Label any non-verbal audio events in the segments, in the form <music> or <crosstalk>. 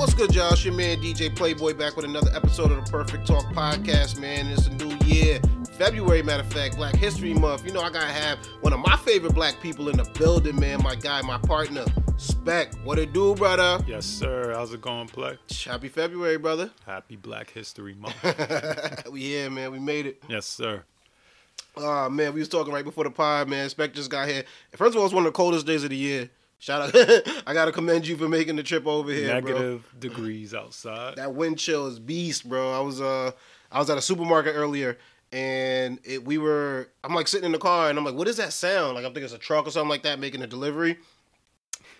What's good, y'all? It's your man DJ Playboy back with another episode of the Perfect Talk Podcast, man. It's a new year. February, matter of fact, Black History Month. You know, I gotta have one of my favorite black people in the building, man. My guy, my partner, Spec. What it do, brother? Yes, sir. How's it going, Play? Happy February, brother. Happy Black History Month. <laughs> we here, man. We made it. yes, sir. Oh man, we was talking right before the pod, man. Spec just got here. First of all, it's one of the coldest days of the year. Shout out! <laughs> I gotta commend you for making the trip over here, bro. Negative degrees outside. That wind chill is beast, bro. I was uh I was at a supermarket earlier and it we were I'm like sitting in the car and I'm like, what is that sound? Like I'm thinking it's a truck or something like that making a delivery.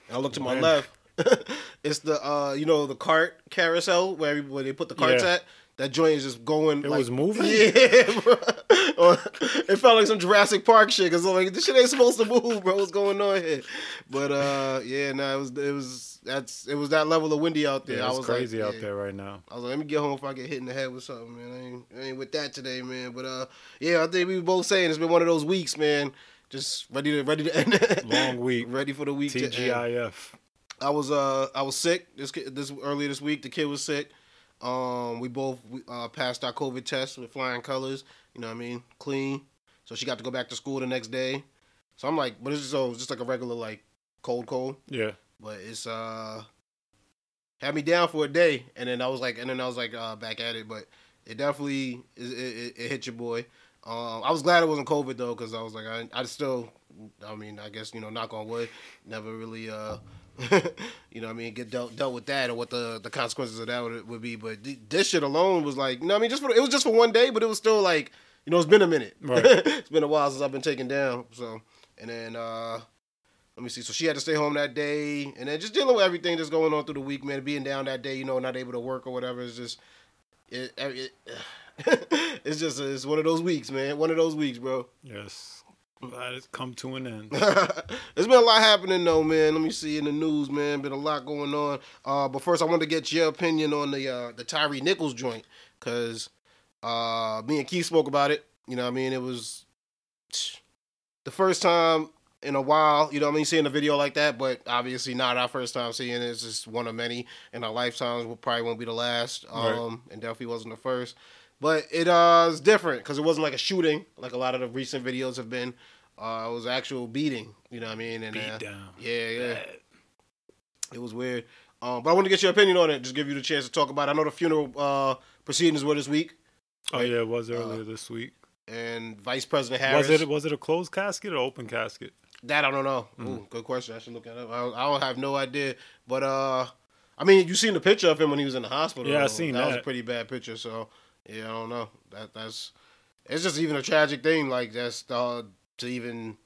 And I look to my left. <laughs> it's the uh you know the cart carousel where where they put the carts Yeah. at. That joint is just going. It like- was moving? <laughs> Yeah, bro. <laughs> it felt like some Jurassic Park shit. Cause I'm like this shit ain't supposed to move, bro. What's going on here? But uh, yeah, no, it was it was that's it was that level of windy out there. Yeah, I it's was crazy like, out yeah. there right now. I was like, let me get home if I get hit in the head with something, man. I ain't, I ain't with that today, man. But uh, yeah, I think we were both saying it's been one of those weeks, man. Just ready to ready to end. Long week. <laughs> ready for the week to end. TGIF. I was uh I was sick this this earlier this week. The kid was sick. Um, we both we, uh, passed our COVID test with flying colors. You know what I mean? Clean. So she got to go back to school the next day. So I'm like, but it's just, so it's just like a regular like cold cold. Yeah. But it's uh had me down for a day, and then I was like, and then I was like uh, back at it. But it definitely is, it, it, it hit your boy. Um, I was glad it wasn't COVID though, because I was like, I, I still, I mean, I guess you know, knock on wood, never really, uh, <laughs> you know, what I mean, get dealt dealt with that or what the the consequences of that would, would be. But th- this shit alone was like, no, I mean, just for it was just for one day, but it was still like, you know, it's been a minute. Right. <laughs> it's been a while since I've been taken down. So, and then uh let me see. So she had to stay home that day, and then just dealing with everything that's going on through the week, man. Being down that day, you know, not able to work or whatever. It's just, it, it <laughs> it's just it's one of those weeks, man. One of those weeks, bro. Yes. Glad it's come to an end. <laughs> There's been a lot happening though, man. Let me see in the news, man. Been a lot going on. Uh, but first, I want to get your opinion on the uh, the Tyre Nichols joint, cause uh, me and Keith spoke about it. You know, what I mean, it was <sniffs> the first time in a while. You know, what I mean, seeing a video like that, but obviously not our first time seeing it. It's just one of many in our lifetimes. Will probably won't be the last. Right. Um, and definitely wasn't the first. But it uh is different because it wasn't like a shooting like a lot of the recent videos have been. Uh, it was actual beating. You know what I mean? And Beat uh, down. yeah, yeah, Bad. it was weird. Um, but I want to get your opinion on it. Just give you the chance to talk about. it. I know the funeral uh proceedings were this week, Oh yeah, it was earlier this week. and Vice President Harris. Was it was it a closed casket or open casket? That I don't know. Mm. Ooh, good question. I should look at it up. I, I don't have no idea. But uh, I mean, you seen the picture of him when he was in the hospital. Yeah, I seen that. That was a pretty bad picture. So yeah, I don't know. That that's it's just even a tragic thing. Like that's uh, to even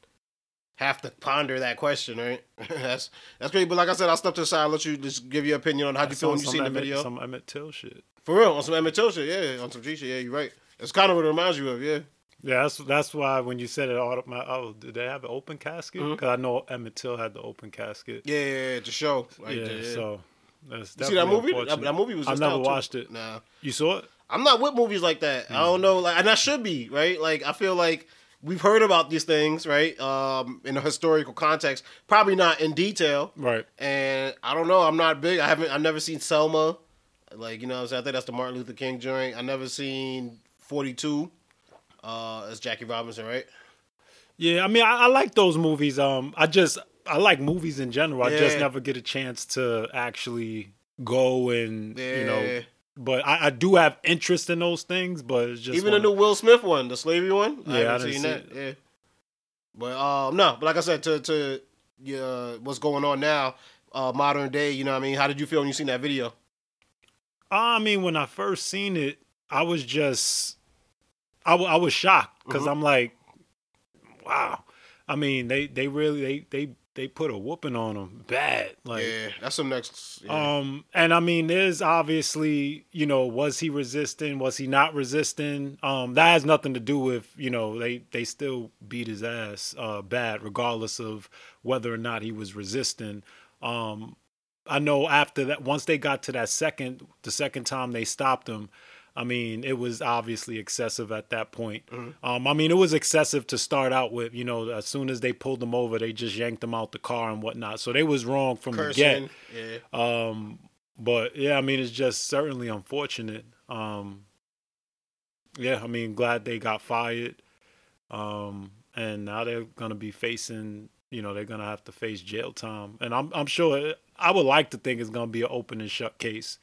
have to ponder that question, right? <laughs> that's that's great. But like I said, I'll step to the side. Let you just give your opinion on how you feel when you see the video. Some Emmett Till shit. For real, on some Emmett Till shit, yeah, on some G shit, yeah, you're right. It's kind of what it reminds you of, yeah. Yeah, that's that's why when you said it, all my oh, did they have an open casket? Because I know Emmett Till had the open casket. Yeah, yeah, yeah, to show. Like, yeah, yeah, so that's you see that movie? That, that movie was. I've never out, too. watched it. Nah, You saw it? I'm not with movies like that. I don't know, like, and I should be right. Like, I feel like we've heard about these things, right? Um, in a historical context, probably not in detail. Right. And I don't know. I'm not big. I haven't. I've never seen Selma. Like, you know, what I'm saying? I think that's the Martin Luther King joint. I never seen 42. Uh, as Jackie Robinson, right? Yeah, I mean, I, I like those movies. Um, I just I like movies in general. I just never get a chance to actually go and Yeah. you know. But I, I do have interest in those things. But it's just Even the new Will Smith one, the slavery one. Yeah, I haven't didn't seen see that. Yeah. But um, no. But like I said, to to yeah, what's going on now, uh, modern day. You know, what I mean, how did you feel when you seen that video? I mean, when I first seen it, I was just, I, w- I was shocked because Mhm. I'm like, wow. I mean, they they really they they they put a whooping on them bad. Like, yeah, that's some next. Yeah. um, and I mean, there's obviously, you know, was he resisting? Was he not resisting? Um, that has nothing to do with, you know, they they still beat his ass uh, bad, regardless of whether or not he was resisting. Um, I know after that, once they got to that second, the second time they stopped him, I mean, it was obviously excessive at that point. Mhm. Um, I mean, it was excessive to start out with. You know, as soon as they pulled them over, they just yanked them out the car and whatnot. So they was wrong from the get. Yeah. Um, but yeah, I mean, it's just certainly unfortunate. Um, yeah, I mean, glad they got fired. Um, and now they're gonna be facing, you know, they're gonna have to face jail time. And I'm I'm sure I would like to think it's gonna be an open and shut case.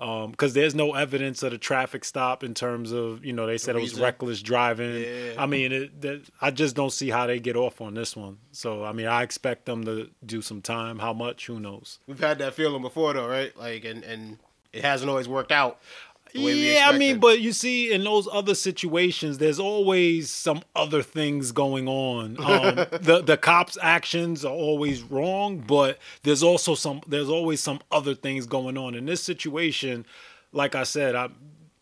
Um, because there's no evidence of the traffic stop in terms of you know they said it was reckless driving. Yeah. I mean, it, that, I just don't see how they get off on this one. So I mean, I expect them to do some time. How much? Who knows? We've had that feeling before, though, right? Like, and and it hasn't always worked out. Yeah, I mean, but you see, in those other situations, there's always some other things going on. <laughs> Um, the the cops' actions are always wrong, but there's also some there's always some other things going on. In this situation, like I said, I,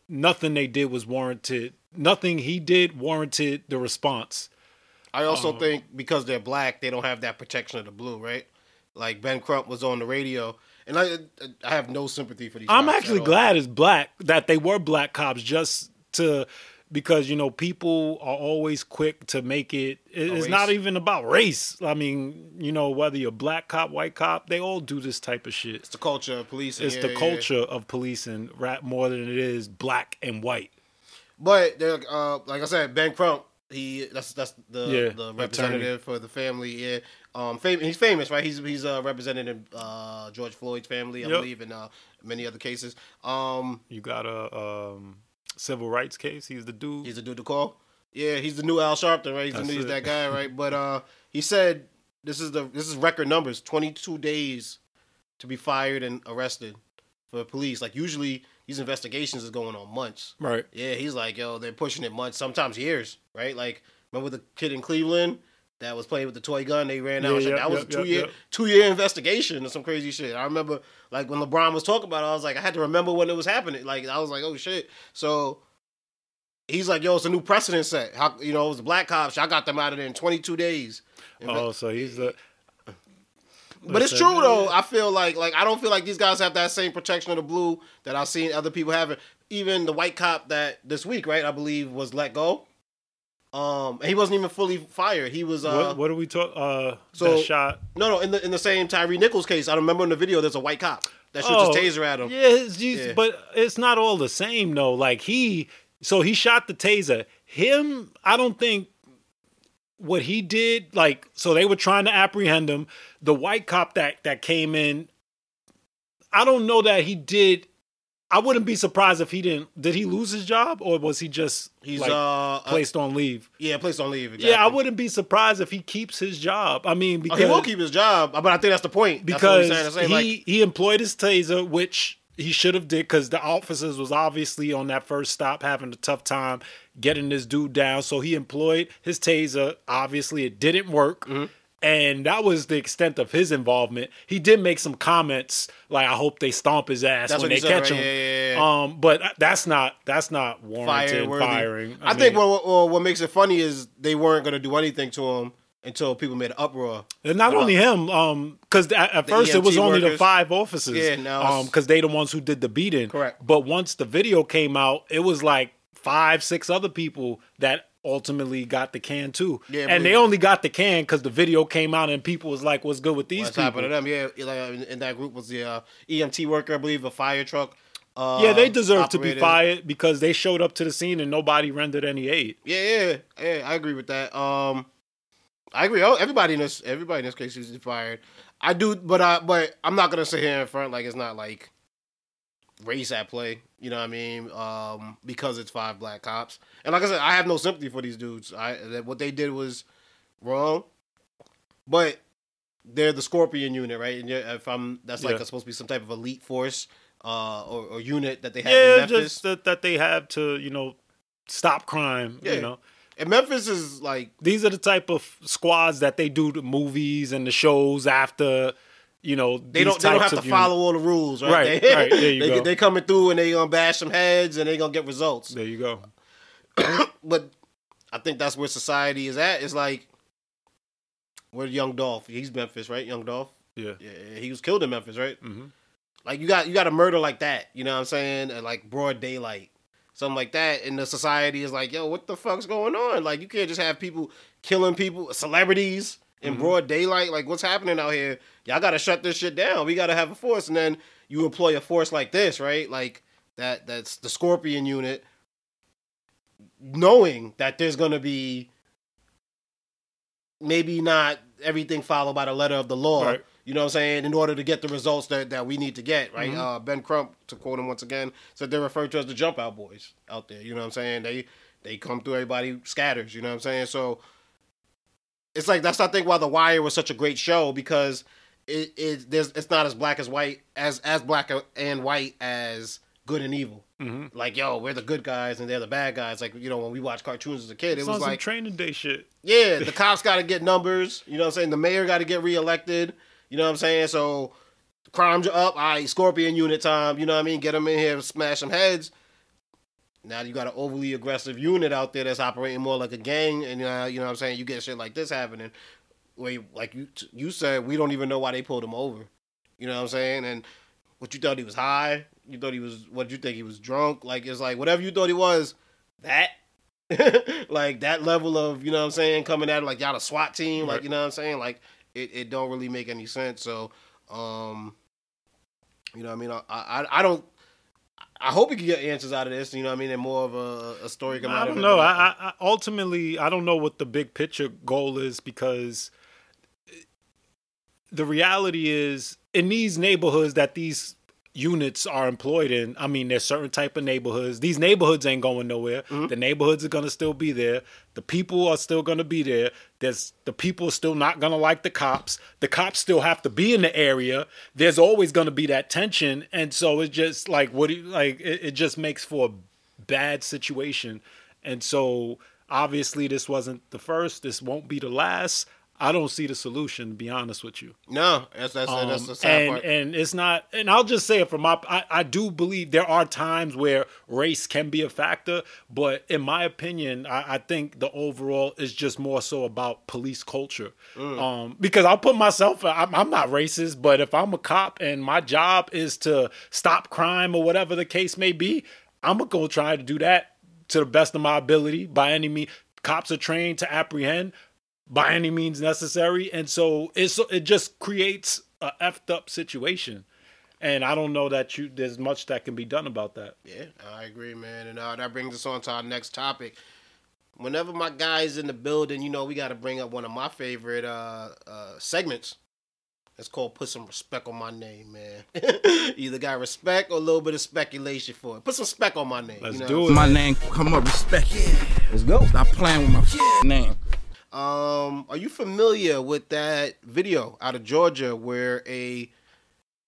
nothing they did was warranted. Nothing he did warranted the response. I also Uh-huh. think because they're black, they don't have that protection of the blue, right? Like Ben Crump was on the radio, and I I have no sympathy for these. I'm actually glad it's black that they were black cops just to because you know people are always quick to make it it- it's not even about race. I mean, you know, whether you're black cop, white cop, they all do this type of shit. It's the culture of policing. It's yeah, the yeah, culture of policing rap more than it is black and white. But uh, like I said, Ben Crump, he that's that's the Yeah, the representative for the family. Yeah, um, fam- he's famous, right? He's he's uh, represented uh, George Floyd's family, I Yep. believe, in uh, many other cases. Um, You got a um, civil rights case. He's the dude. he's the dude to call. Yeah, he's the new Al Sharpton, right? He's, the new, he's that guy, right? But uh, <laughs> he said this is the this is record numbers: twenty two days to be fired and arrested for police. Like usually these investigations is going on months. right. Yeah, he's like, yo, they're pushing it months, sometimes years, right? Like, remember the kid in Cleveland that was playing with the toy gun? They ran out. Yeah, yep, that was yep, a two year yep. two year investigation or some crazy shit. I remember, like, when LeBron was talking about it, I was like, I had to remember when it was happening. Like, I was like, oh shit. So he's like, yo, it's a new precedent set. How you know it was the black cops? I got them out of there in 22 days. Oh, so he's the. But it's true though. I feel like like I don't feel like these guys have that same protection of the blue that I've seen other people having. Even the white cop that this week, right? I believe was let go. Um, he wasn't even fully fired. He was uh what, what are we talk? Uh, so- that shot. no no in the in the same Tyre Nichols case. I remember in the video there's a white cop that shoots Oh, his taser at him. Yeah, Yeah. but it's not all the same though. Like he, so he shot the taser. Him, I don't think what he did. Like, so they were trying to apprehend him. The white cop that that came in, I don't know that he did. I wouldn't be surprised if he didn't. Did he lose his job or was he just He's like, uh, placed on leave? yeah placed on leave. Exactly. Yeah, I wouldn't be surprised if he keeps his job. I mean, Oh, he will keep his job, but I think that's the point. That's what because he's trying to he Like, he employed his taser, which he should have did because the officers was obviously on that first stop having a tough time getting this dude down. So he employed his taser. Obviously, it didn't work. Mm-hmm. And that was the extent of his involvement. He did make some comments like, "I hope they stomp his ass That's when they catch right? him." Yeah, yeah, yeah. Um, but that's not that's not warranted fire firing. I, think mean, what, what what makes it funny is they weren't going to do anything to him until people made an uproar. And not only him, um, because at, at first it was EMT only the five officers, Yeah, now um, because they the ones who did the beating. Correct. But once the video came out, it was like five, six other people that ultimately got the can too. Yeah, and they only got the can because the video came out and people was like, "What's good with these What's people?" to them? Yeah, like in, in that group was the uh, EMT worker, I believe, a fire truck. Uh, Yeah, they deserve to be fired because they showed up to the scene and nobody rendered any aid. Yeah, yeah, yeah. I agree with that. Um, I agree. Oh, everybody in this, everybody in this case is fired. I do, but I, but I'm not gonna sit here in front like it's not like race at play. You know what I mean? Um, because it's five black cops, and like I said, I have no sympathy for these dudes. I that what they did was wrong, but they're the Scorpion unit, right? And if I'm, that's like Yeah. a, supposed to be some type of elite force, uh, or, or unit that they have Yeah, in Memphis. just that, that they have to, you know, stop crime. Yeah. You know, and Memphis is like these are the type of squads that they do the movies and the shows after you know They don't. They don't have to follow all the rules, right? Right, They, right, there you <laughs> they, go. they coming through and they gonna bash some heads and they gonna get results. there you go <clears throat> but I think that's where society is at. It's like where Young Dolph. He's Memphis, right? Young Dolph. yeah Yeah, he was killed in Memphis, right? hmm Like you got you got a murder like that. You know what I'm saying? And like broad daylight, something like that. And the society is like, yo, what the fuck's going on? Like you can't just have people killing people, celebrities in Mhm. broad daylight. Like what's happening out here? Y'all got to shut this shit down. We got to have a force. And then you employ a force like this, right? Like that that's the Scorpion unit, knowing that there's gonna be maybe not everything followed by the letter of the law. Right. You know what I'm saying? In order to get the results that, that we need to get, right? Mhm. Uh, ben Crump, to quote him once again, said they're referred to as the jump out boys out there. You know what I'm saying? They they come through everybody scatters. You know what I'm saying? So it's like that's I think why The Wire was such a great show because it it there's it's not as black as white as as black and white as good and evil. Mhm. Like yo, we're the good guys and they're the bad guys. Like you know when we watch cartoons as a kid, it It's was like training day shit. yeah, the <laughs> cops got to get numbers. You know what I'm saying? The mayor got to get reelected. You know what I'm saying? So crimes are up. All right, Scorpion unit time. You know what I mean? Get them in here, smash some heads. Now you got an overly aggressive unit out there that's operating more like a gang, and uh, you know what I'm saying? You get shit like this happening. Where, you- like you you said, we don't even know why they pulled him over. You know what I'm saying? And what you thought he was high? You thought he was? What you think he was drunk? Like it's like whatever you thought he was. That <laughs> like that level of you know what I'm saying coming at it like y'all a SWAT team like you know what I'm saying like it, it don't really make any sense so um you know what I mean I I, I don't I hope we can get answers out of this you know what I mean and more of a, a story come I out of don't it know. I, I ultimately I don't know what the big picture goal is because the reality is in these neighborhoods that these units are employed in. I mean, there's certain type of neighborhoods. These neighborhoods ain't going nowhere. Mm-hmm. The neighborhoods are gonna still be there. The people are still gonna be there. There's the people are still not gonna like the cops. The cops still have to be in the area. There's always gonna be that tension, and so it's just like what do you like? It, it just makes for a bad situation, and so obviously this wasn't the first. This won't be the last. I don't see the solution. To be honest with you. no that's that's that's Um, the sad and part and it's not and I'll just say it from my I, I do believe there are times where race can be a factor, but in my opinion, I, I think the overall is just more so about police culture. Mm. Um, because I'll put myself I'm, I'm not racist, but if I'm a cop and my job is to stop crime or whatever the case may be, I'm gonna go try to do that to the best of my ability by any means. Cops are trained to apprehend by any means necessary, and so it's it just creates a effed up situation. And I don't know that you there's much that can be done about that. Yeah, I agree, man. And uh, that brings us on to our next topic. Whenever my guy's in the building, you know, we got to bring up one of my favorite uh, uh, segments. It's called "Put Some Respect on My Name," man. <laughs> Either got respect or a little bit of speculation for it. Put some spec on my name. Let's you know do it. My name, come up, respect it. Let's go. Stop playing with my f- name. Um, are you familiar with that video out of Georgia where a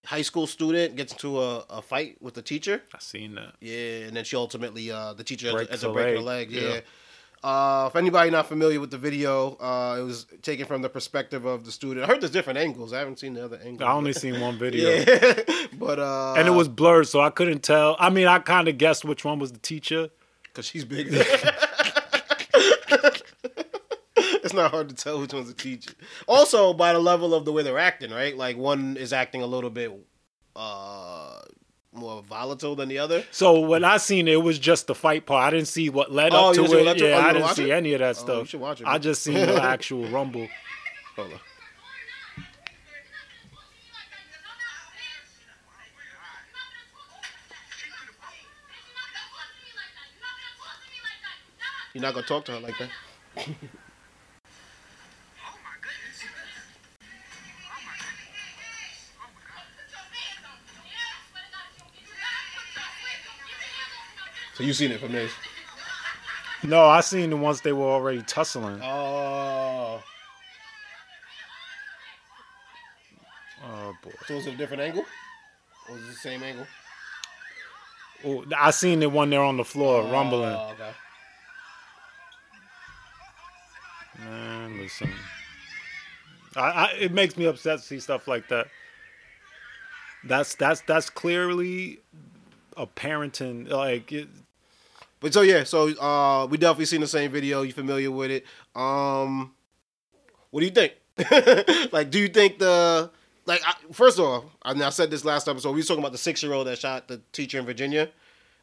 high school student gets into a, a fight with a teacher? I seen that. Yeah, and then she ultimately uh the teacher Breaks ends up her breaking her leg. Yeah. yeah. Uh, if anybody not familiar with the video, uh, it was taken from the perspective of the student. I heard there's different angles. I haven't seen the other angles. I only seen one <laughs> video. yeah, <laughs> but uh, And it was blurred, so I couldn't tell. I mean, I kind of guessed which one was the teacher. <laughs> because she's big. It's not hard to tell which one's a teacher. Also, by the level of the way they're acting, right? Like one is acting a little bit uh more volatile than the other. So when I seen it, it was just the fight part. I didn't see what led Oh, up to didn't see what it. to? Yeah, Oh, I didn't see it? any of that Oh, stuff. you should watch it, I just seen the actual rumble. Hold on. You're not gonna talk to her like that. <laughs> So you seen it from this? No, I seen the ones they were already tussling. Oh, Oh boy. so was it a different angle? Or was it the same angle? Oh, I seen the one there on the floor oh, rumbling. Oh, okay. Man, listen. I, I it makes me upset to see stuff like that. That's that's that's clearly a parenting like it, But so yeah, so uh, we definitely seen the same video. You familiar with it? Um, what do you think? <laughs> like, do you think the like? I, first of all, I, mean, I said this last episode. We was talking about the six year old that shot the teacher in Virginia.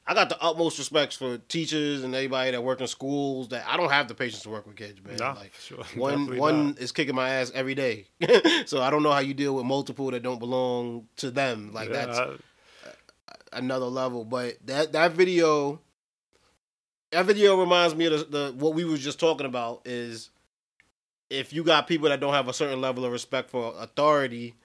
I got the utmost respects for teachers and anybody that work in schools. That I don't have the patience to work with kids, man. Nah, like sure, <laughs> one one not. is kicking my ass every day. <laughs> so I don't know how you deal with multiple that don't belong to them. Like yeah, that's I- another level. But that that video, that video reminds me of the, the what we were just talking about is if you got people that don't have a certain level of respect for authority,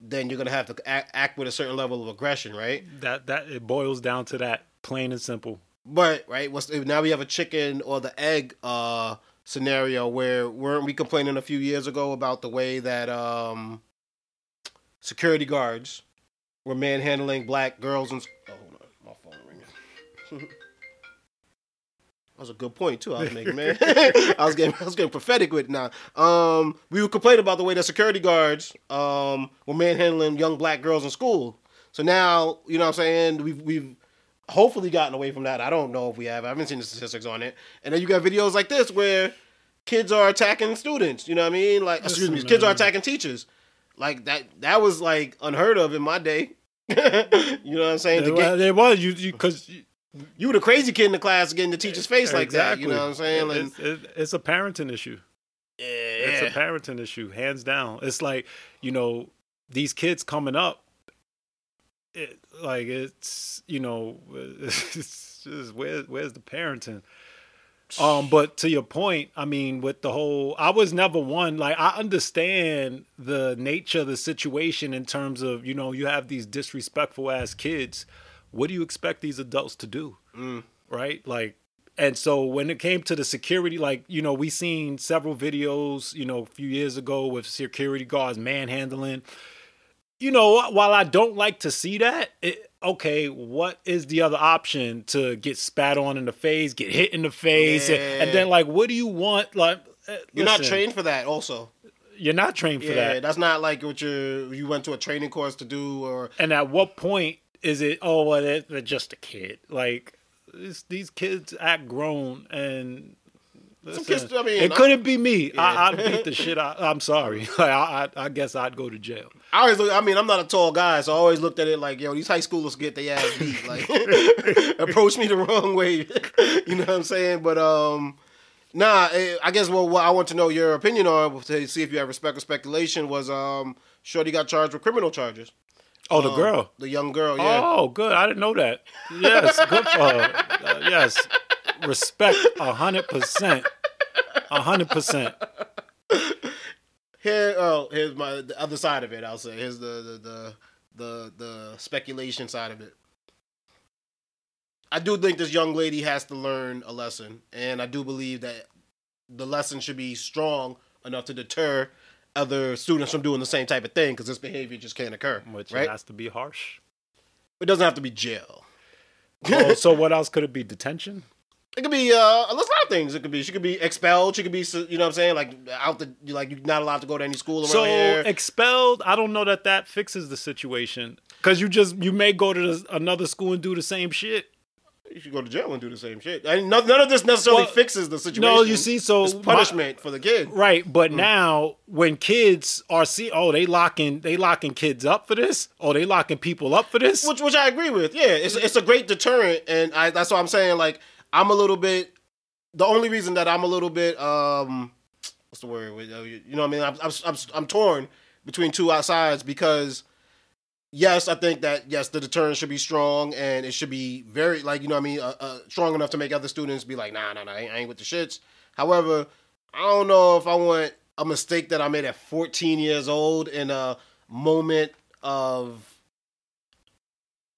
then you're gonna have to act, act with a certain level of aggression, right? That that it boils down to that, plain and simple. But right, what's now we have a chicken or the egg uh scenario where weren't we complaining a few years ago about the way that um security guards were manhandling black girls and oh hold on, my phone ringing. <laughs> That was a good point too. I was making man. <laughs> I was getting I was getting prophetic with it now. Um, we were complaining about the way that security guards um were manhandling young black girls in school. So now you know what I'm saying we've we've hopefully gotten away from that. I don't know if we have. I haven't seen the statistics on it. And then you got videos like this where kids are attacking students. You know what I mean? Like excuse me, kids are attacking teachers. Like that that was like unheard of in my day. <laughs> you know what I'm saying? There, get- was- there was you because you were the crazy kid in the class getting the teacher's face like that. You know what I'm saying? It's, it's, it's a parenting issue. yeah, It's a parenting issue, hands down. It's like you know these kids coming up. It like it's you know <laughs> it's just where where's the parenting? Um, but to your point, I mean, with the whole, I was never one. Like, I understand the nature of the situation in terms of, you know, you have these disrespectful ass kids. What do you expect these adults to do? Mm. Right? Like, and so when it came to the security, like, you know, we seen several videos, you know, a few years ago with security guards manhandling. You know, while I don't like to see that, it, okay, what is the other option to get spat on in the face, get hit in the face, and, and then like, what do you want? Like, eh, You're not trained for that. Also, You're not trained for yeah, that. that's not like what you you went to a training course to do, or And at what point is it? Oh, well, they're, just a kid. Like these kids act grown, and listen, kids- I mean, it I- couldn't be me. Yeah. I, I'd beat the shit out. I'm sorry. <laughs> Like, I, I, I guess I'd go to jail. I always look. I mean, I'm not a tall guy, so I always looked at it like, yo, these high schoolers get their ass beat. <laughs> Like, <laughs> approach me the wrong way. you know what I'm saying? But um, nah. eh, I guess what, what I want to know your opinion on to see if you have respect or speculation was um, Shorty got charged with criminal charges. Oh, the Um, girl. the young girl. Yeah. Oh, good. I didn't know that. Yes, good for her. Uh, yes, respect a hundred percent. A hundred percent. Here, oh, here's my the other side of it. I'll say here's the the the the, the speculation side of it. I do think this young lady has to learn a lesson, and I do believe that the lesson should be strong enough to deter other students from doing the same type of thing because this behavior just can't occur. Which right? has to be harsh. It doesn't have to be jail. <laughs> Oh, so what else could it be? Detention? It could be uh, a lot of things. It could be she could be expelled. She could be you know what I'm saying like out the like you're not allowed to go to any school around So here. expelled, I don't know that that fixes the situation because you just you may go to the, another school and do the same shit. You should go to jail and do the same shit. And none, none of this necessarily Well, fixes the situation. No, you see, so it's my- punishment for the kid. right? But now when kids are see, oh, they locking they locking kids up for this, oh, they locking people up for this. Which, which I agree with. Yeah, it's it's a great deterrent, and I, that's what I'm saying. Like, I'm a little bit. The only reason that I'm a little bit, um, what's the word? Uh, You know what I mean? I'm I'm I'm, I'm torn between two sides because. Yes, I think that yes, the deterrent should be strong, and it should be very like you know what I mean, uh, uh, strong enough to make other students be like, nah, nah, nah, I ain't, I ain't with the shits. However, I don't know if I want a mistake that I made at 14 years old in a moment of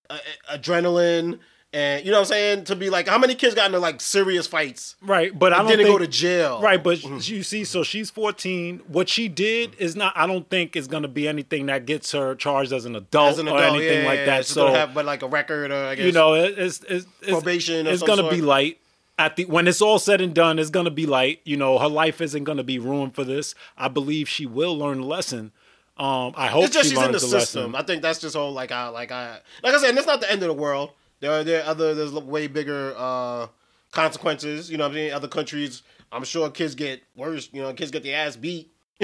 uh, adrenaline and you know what I'm saying to be like how many kids got into like serious fights right, but I don't didn't think, go to jail Right, but Mhm. you see, so she's 14. What she did is not. I don't think is going to be anything that gets her charged as an adult, as an or anything yeah, like yeah, that. So have but like a record or I guess you know, it's it's it's, probation it's gonna be light. At the when it's all said and done, it's gonna be light. You know, her life isn't gonna be ruined for this. I believe she will learn a lesson. Um, I hope it's just she she's in the learns the system. lesson. I think that's just whole like I like I like I said, and it's not the end of the world. There are there are other there's way bigger uh consequences. You know what I mean. Other countries, I'm sure kids get worse. You know, kids get their ass beat <laughs>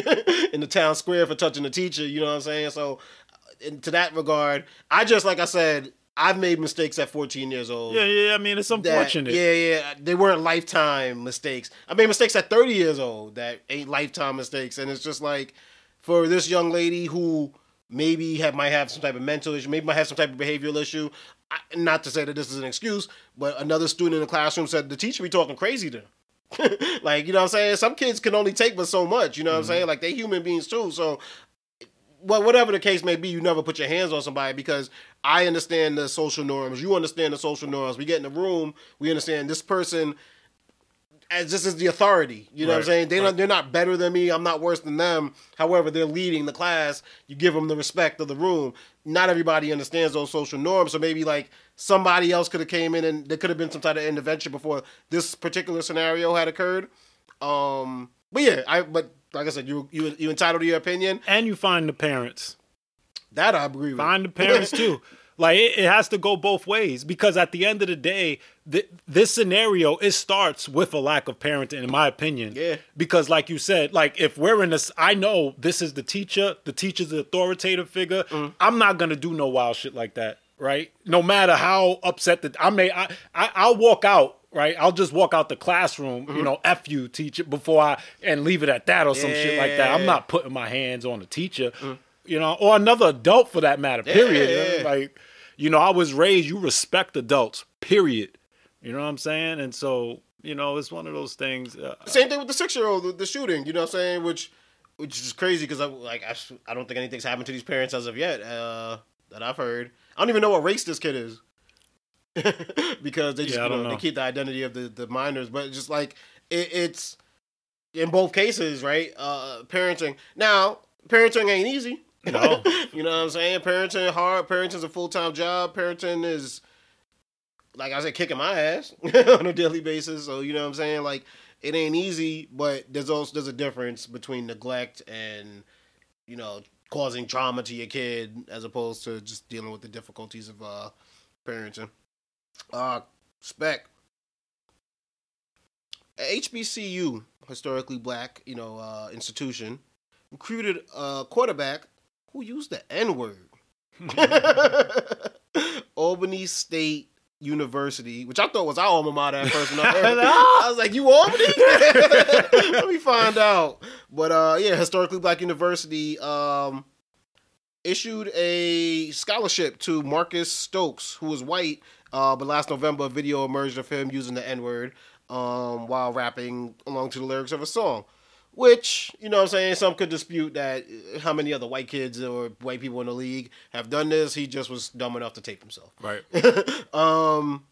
in the town square for touching a teacher. You know what I'm saying? So, in, to that regard, I just like I said, I've made mistakes at 14 years old. Yeah, yeah. I mean, it's that- unfortunate. yeah, yeah. They weren't lifetime mistakes. I made mistakes at 30 years old that ain't lifetime mistakes. And it's just like for this young lady who maybe have might have some type of mental issue, maybe might have some type of behavioral issue. I, not to say that this is an excuse, but another student in the classroom said the teacher be talking crazy to <laughs> like, you know what I'm saying? Some kids can only take but so much, you know what I'm saying? Mm-hmm. Like they human beings too. So well, whatever the case may be, you never put your hands on somebody because I understand the social norms. You understand the social norms. We get in the room, we understand this person as this is the authority. You know what I'm saying? They right. don't, they're not better than me. I'm not worse than them. However, they're leading the class. You give them the respect of the room. Not everybody understands those social norms. So maybe like somebody else could have came in and there could have been some type of intervention before this particular scenario had occurred. Um, but yeah, I but like I said, you you you entitled to your opinion. And you find the parents. That I agree with. Find the parents <laughs> too. Like it, it has to go both ways because at the end of the day, th- this scenario it starts with a lack of parenting, in my opinion. Yeah. Because like you said, like if we're in this, I know this is the teacher. The teacher's the authoritative figure. Mm. I'm not gonna do no wild shit like that, right? No matter how upset that I may, I, I I'll walk out. Right, I'll just walk out the classroom, Mm-hmm. you know, f you teacher before I and leave it at that or some shit like that. I'm not putting my hands on the teacher, you know, or another adult for that matter. Period. Yeah, yeah. Like, you know, I was raised. You respect adults. Period. You know what I'm saying? And so, you know, it's one of those things. Uh, Same thing with the six year old, the, the shooting. You know what I'm saying? Which which is crazy because I like I, I don't think anything's happened to these parents as of yet uh, that I've heard. I don't even know what race this kid is. <laughs> because they just Yeah, you know, don't they keep the identity of the, the minors, but just like it, it's in both cases, right? Uh, parenting now, parenting ain't easy. No. <laughs> you know what I'm saying? Parenting hard. Parenting's a full time job. Parenting is like I said, kicking my ass <laughs> on a daily basis. So you know what I'm saying? Like it ain't easy, but there's also there's a difference between neglect and you know causing trauma to your kid as opposed to just dealing with the difficulties of uh parenting. Uh, spec. HBCU, historically black, you know, uh, institution, recruited a quarterback who used the N word. <laughs> Albany State University, which I thought was our alma mater at first when I <laughs> heard it. I was like, you Albany? <laughs> Let me find out. But uh yeah, historically black university um issued a scholarship to Marcus Stokes, who was white, uh, but last November a video emerged of him using the N-word um, while rapping along to the lyrics of a song. Which, you know what I'm saying, some could dispute that uh, how many other white kids or white people in the league have done this. He just was dumb enough to tape himself. right. <laughs> um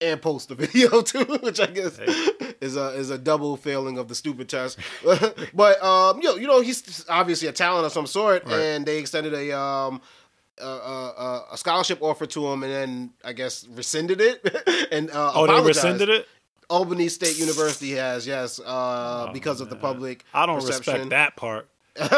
and post the <laughs> video too, which I guess Hey. is a is a double failing of the stupid test. <laughs> but um, you know, you know, he's obviously a talent of some sort, Right. and they extended a um a, a, a scholarship offer to him, and then I guess rescinded it and uh, Oh, they rescinded it. Albany State University has yes, uh, Oh, because of the public. I don't perception. respect that part. so <laughs>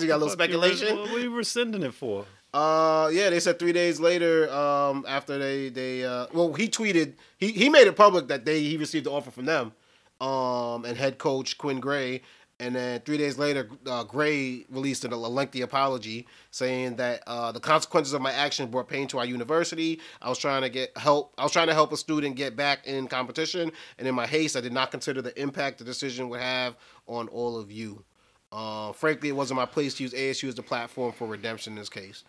you got a little speculation. What are you rescinding it for? Uh, yeah, they said three days later, um, after they they uh, well, he tweeted he he made it public that they he received the offer from them, um, and head coach Quinn Gray, and then three days later, uh, Gray released a, lengthy apology saying that uh, the consequences of my action brought pain to our university. I was trying to get help. I was trying to help a student get back in competition, and in my haste, I did not consider the impact the decision would have on all of you. Uh, frankly, it wasn't my place to use ASU as the platform for redemption in this case.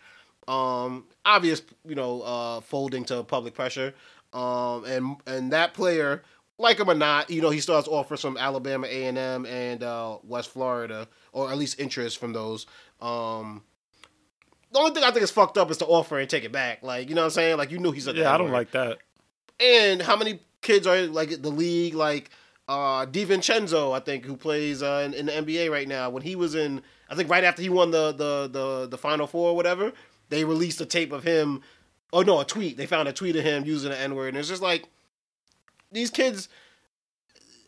Um, obvious, you know, uh, folding to public pressure. Um, and and that player, like him or not, you know, he starts offers from Alabama, A and M, and uh, West Florida, or at least interest from those. Um, the only thing I think is fucked up is to offer and take it back. Like, you know what I'm saying? Like, you knew he's a Yeah, I don't like that. and how many kids are like the league like uh DiVincenzo, I think, who plays uh, in, in the NBA right now. When he was in, I think right after he won the the the, the Final Four or whatever, they released a tape of him. Oh no, a tweet. They found a tweet of him using the N word, and it's just like these kids.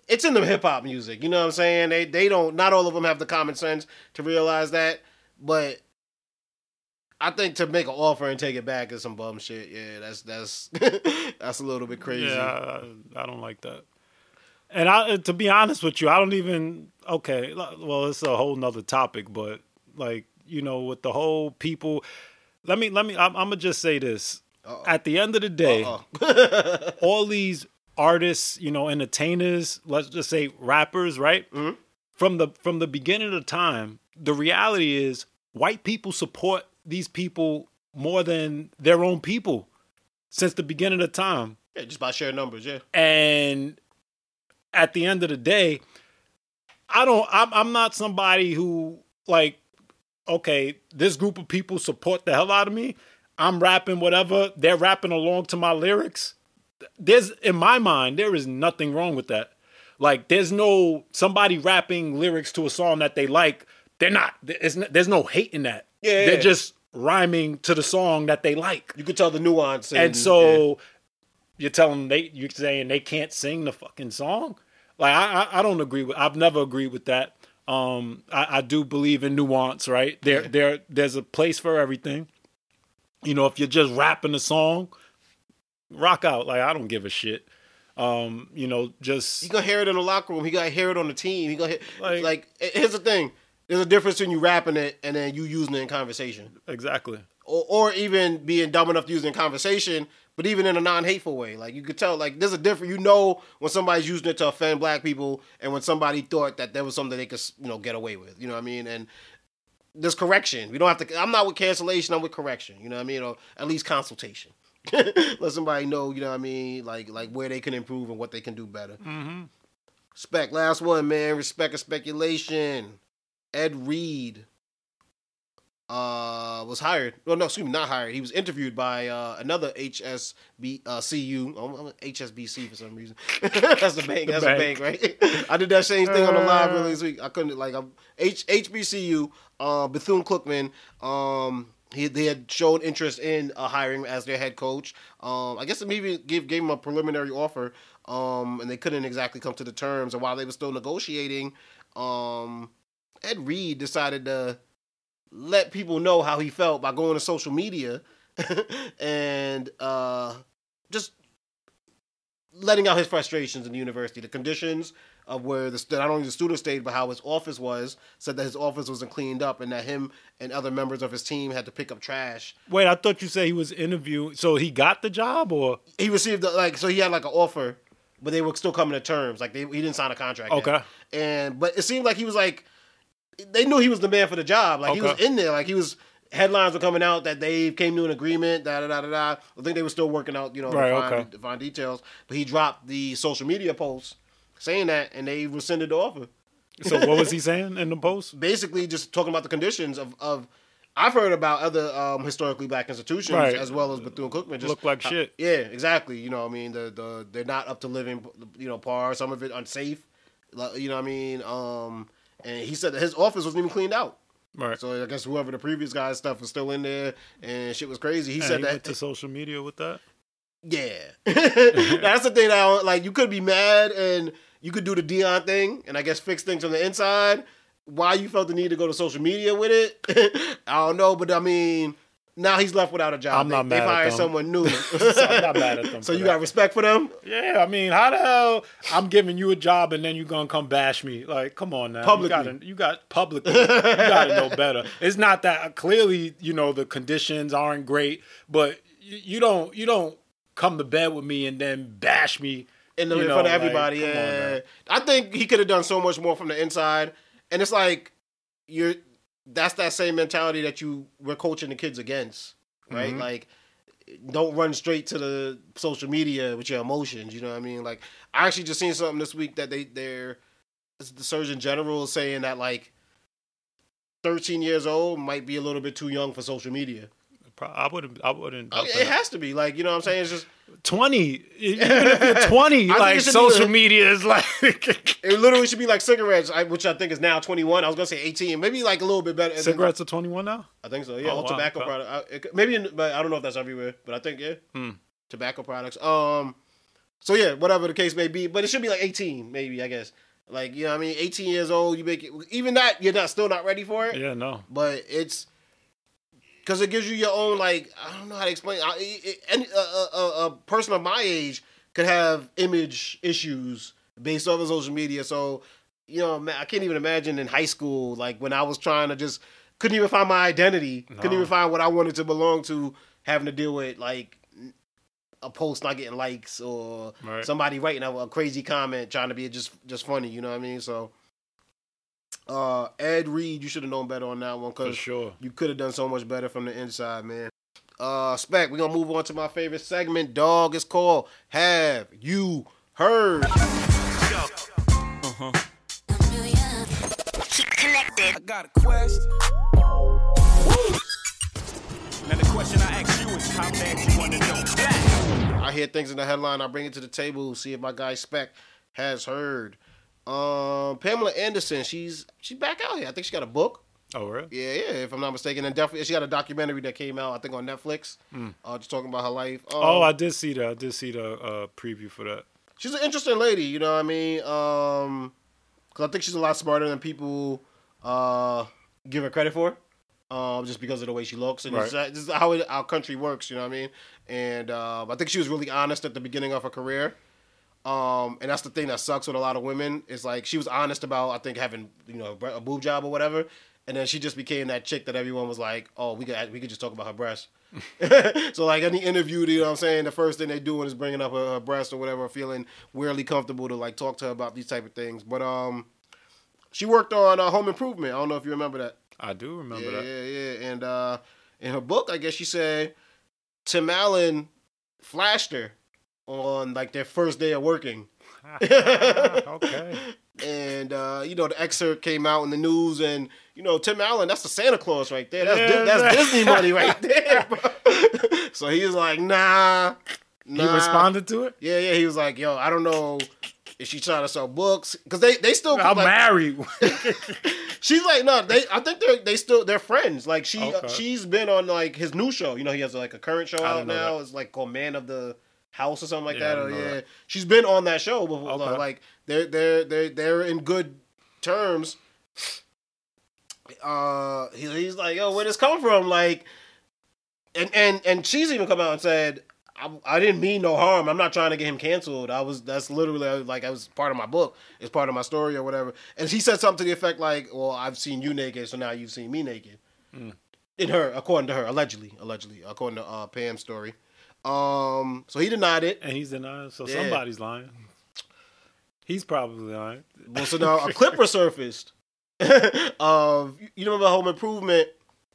It's in the hip hop music, you know what I'm saying? They they don't. Not all of them have the common sense to realize that, but I think to make an offer and take it back is some bum shit. Yeah, that's that's <laughs> that's a little bit crazy. Yeah, I, I don't like that. And I, uh, to be honest with you, I don't even. Okay, well, it's a whole nother topic, but like you know, with the whole people, let me let me. I'm, I'm gonna just say this. Uh-oh. At the end of the day, <laughs> all these artists, you know, entertainers, let's just say rappers, right? Mhm. From the from the beginning of time, the reality is white people support these people more than their own people since the beginning of time. Yeah, just by sheer numbers, yeah. And at the end of the day, I don't I'm I'm not somebody who like okay, this group of people support the hell out of me. I'm rapping whatever, they're rapping along to my lyrics. There's in my mind there is nothing wrong with that. Like there's no somebody rapping lyrics to a song that they like. They're not there's no, hate in that. Yeah, They're yeah. just rhyming to the song that they like. You could tell the nuance. And, And so you're telling them they you're saying they can't sing the fucking song. Like I I, I don't agree with. I've never agreed with that. Um, I, I do believe in nuance, right? There Yeah. there there's a place for everything. You know, if you're just rapping a song, rock out. Like I don't give a shit. Um, you know, just You gonna hear it in the locker room. He gonna hear it on the team. He gonna hear, Like- like, Here's the thing. There's a difference between you rapping it and then you using it in conversation, exactly. or, or even being dumb enough to use it in conversation, but even in a non-hateful way. Like you could tell, like there's a difference. You know when somebody's using it to offend black people, and when somebody thought that there was something they could, you know, get away with. You know what I mean? And there's correction. We don't have to. I'm not with cancellation. I'm with correction. You know what I mean? Or at least consultation. <laughs> Let somebody know. You know what I mean? Like like where they can improve and what they can do better. Mm-hmm. Spec, last one, man. Respect and speculation. Ed Reed uh, was hired. Well, no, excuse me, not hired. He was interviewed by uh, another HSB uh, CU. Oh, I'm HSBC for some reason. <laughs> That's the bank. The That's bank. the bank, right? <laughs> I did that same thing on the live Uh. earlier this week. I couldn't like I'm H HBCU. Uh, Bethune Cookman. Um, he they had shown interest in uh, hiring as their head coach. Um, I guess they maybe gave gave him a preliminary offer. Um, and they couldn't exactly come to the terms. And while they were still negotiating, um, Ed Reed decided to let people know how he felt by going to social media <laughs> and uh, just letting out his frustrations in the university, the conditions of where the not only the student stayed, but how his office was. Said that his office wasn't cleaned up, and that him and other members of his team had to pick up trash. Wait, I thought you said he was interviewing. So he got the job, or He received the, like so he had like an offer, but they were still coming to terms. Like they, he didn't sign a contract. yet. okay, and but it seemed like he was like they knew he was the man for the job. Like he was in there. Like he was headlines were coming out that they came to an agreement. Da da da da da. I think they were still working out, you know, Right, the, fine, okay. the fine details. But he dropped the social media post saying that, and they rescinded the offer. so what was he saying in the post? <laughs> Basically, just talking about the conditions of. of I've heard about other um, historically black institutions Right. as well as Bethune Cookman. Just Look like how- shit. Yeah, exactly. You know, what I mean, the the they're not up to living, you know, par. Some of it unsafe. You know, what I mean, um, and he said that his office wasn't even cleaned out. Right. So I guess whoever the previous guy's stuff was still in there, and shit was crazy. He And said he that. went to social media with that. Yeah, <laughs> that's the thing. That I don't- like you could be mad and you could do the Deion thing, and I guess fix things on the inside. Why you felt the need to go to social media with it, <laughs> I don't know. But I mean, now he's left without a job. I'm not they, mad They've hired someone new. <laughs> I'm not mad at them So you that. got respect for them? Yeah, I mean, how the hell I'm giving you a job and then you're gonna come bash me? Like, come on now. Publicly. You, gotta, you got publicly. you gotta know better. <laughs> It's not that clearly, you know, the conditions aren't great, but you, you don't you don't come to bed with me and then bash me in, the, you know, front of everybody. on yeah, now. I think he could have done so much more from the inside. And it's like you're that's that same mentality that you were coaching the kids against, right? Mhm. Like don't run straight to the social media with your emotions. You know what I mean? Like I actually just seen something this week that they they're the Surgeon General is saying that like 13 years old might be a little bit too young for social media. I wouldn't. I wouldn't. Oh, it has to be like you know what I'm saying. It's just Twenty. Even if you're <laughs> twenty, like be social media is like. <laughs> it literally should be like cigarettes, which I think is now 21. I was gonna say 18, maybe like a little bit better. Cigarettes are twenty one now. I think so. Yeah, Oh, all wow, tobacco okay. product. I, it, maybe, in, but I don't know if that's everywhere. But I think yeah, Hmm. tobacco products. Um, so yeah, whatever the case may be, but it should be like 18, maybe I guess. Like you know, what I mean, 18 years old, you make it. Even that, you're not still not ready for it. Yeah, no. But it's because it gives you your own like I don't know how to explain. I, it, any a, a, a- person of my age could have image issues based off of social media. So you know, man, I can't even imagine in high school like when I was trying to just couldn't even find my identity, couldn't even find what I wanted to belong to, having to deal with like a post not getting likes or Right. somebody writing a, a crazy comment trying to be just just funny. You know what I mean? So Uh, Ed Reed, you should have known better on that one because sure. you could have done so much better from the inside, man. Uh, Spec, we're gonna move on to my favorite segment. Dog is called Have You Heard? Keep connected. I got a question. Now the question I ask you is how bad you want to know that. I hear things in the headline. I bring it to the table. See if my guy Spec has heard. Um, Pamela Anderson. She's she's back out here. I think she got a book. Oh, really? Yeah, yeah. If I'm not mistaken, and definitely she got a documentary that came out. I think on Netflix. Uh, just talking about her life. Um, Oh, I did see that. I did see the uh, preview for that. she's an interesting lady. You know what I mean? Um, cause I think she's a lot smarter than people uh give her credit for. Um, just because of the way she looks, and Right. this is how it, our country works. You know what I mean? And uh, I think she was really honest at the beginning of her career. Um, and that's the thing that sucks with a lot of women is like she was honest about I think having you know a boob job or whatever, and then she just became that chick that everyone was like, oh, we could we could just talk about her breasts. <laughs> <laughs> so like any interview, you know what I'm saying, the first thing they doing is bringing up her, her breast or whatever, feeling weirdly comfortable to like talk to her about these type of things. But um, she worked on uh, Home Improvement. I don't know if you remember that. I do remember yeah, that. yeah, yeah. And uh, in her book, I guess she said Tim Allen flashed her on like their first day of working. <laughs> okay. <laughs> And uh, you know the excerpt came out in the news, and you know Tim Allen, that's the Santa Claus right there. That's Yeah, that's man. Disney money <laughs> right there. Bro. so he was like, nah, nah. He responded to it. Yeah, yeah. He was like, yo, I don't know if she's trying to sell books because they they still I'm like, married. She's like, no, they. I think they're they still they're friends. Like she uh, she's been on like his new show. You know, he has like a current show out now. that. It's like called Man of the House or something like Yeah, that. Or, yeah, that. she's been on that show before. Okay. Like they're they're they're they're in good terms. Uh, he, he's like, yo, where this come from? Like, and and and she's even come out and said. I, I didn't mean no harm. I'm not trying to get him canceled. I was that's literally like I was part of my book. It's part of my story or whatever. And he said something to the effect like, "Well, I've seen you naked, so now you've seen me naked." In her, according to her, allegedly, allegedly, according to uh, Pam's story. Um, so he denied it. and he's denying. So Yeah. somebody's lying. He's probably lying. Well, so now a clip resurfaced <laughs> of you remember Home Improvement.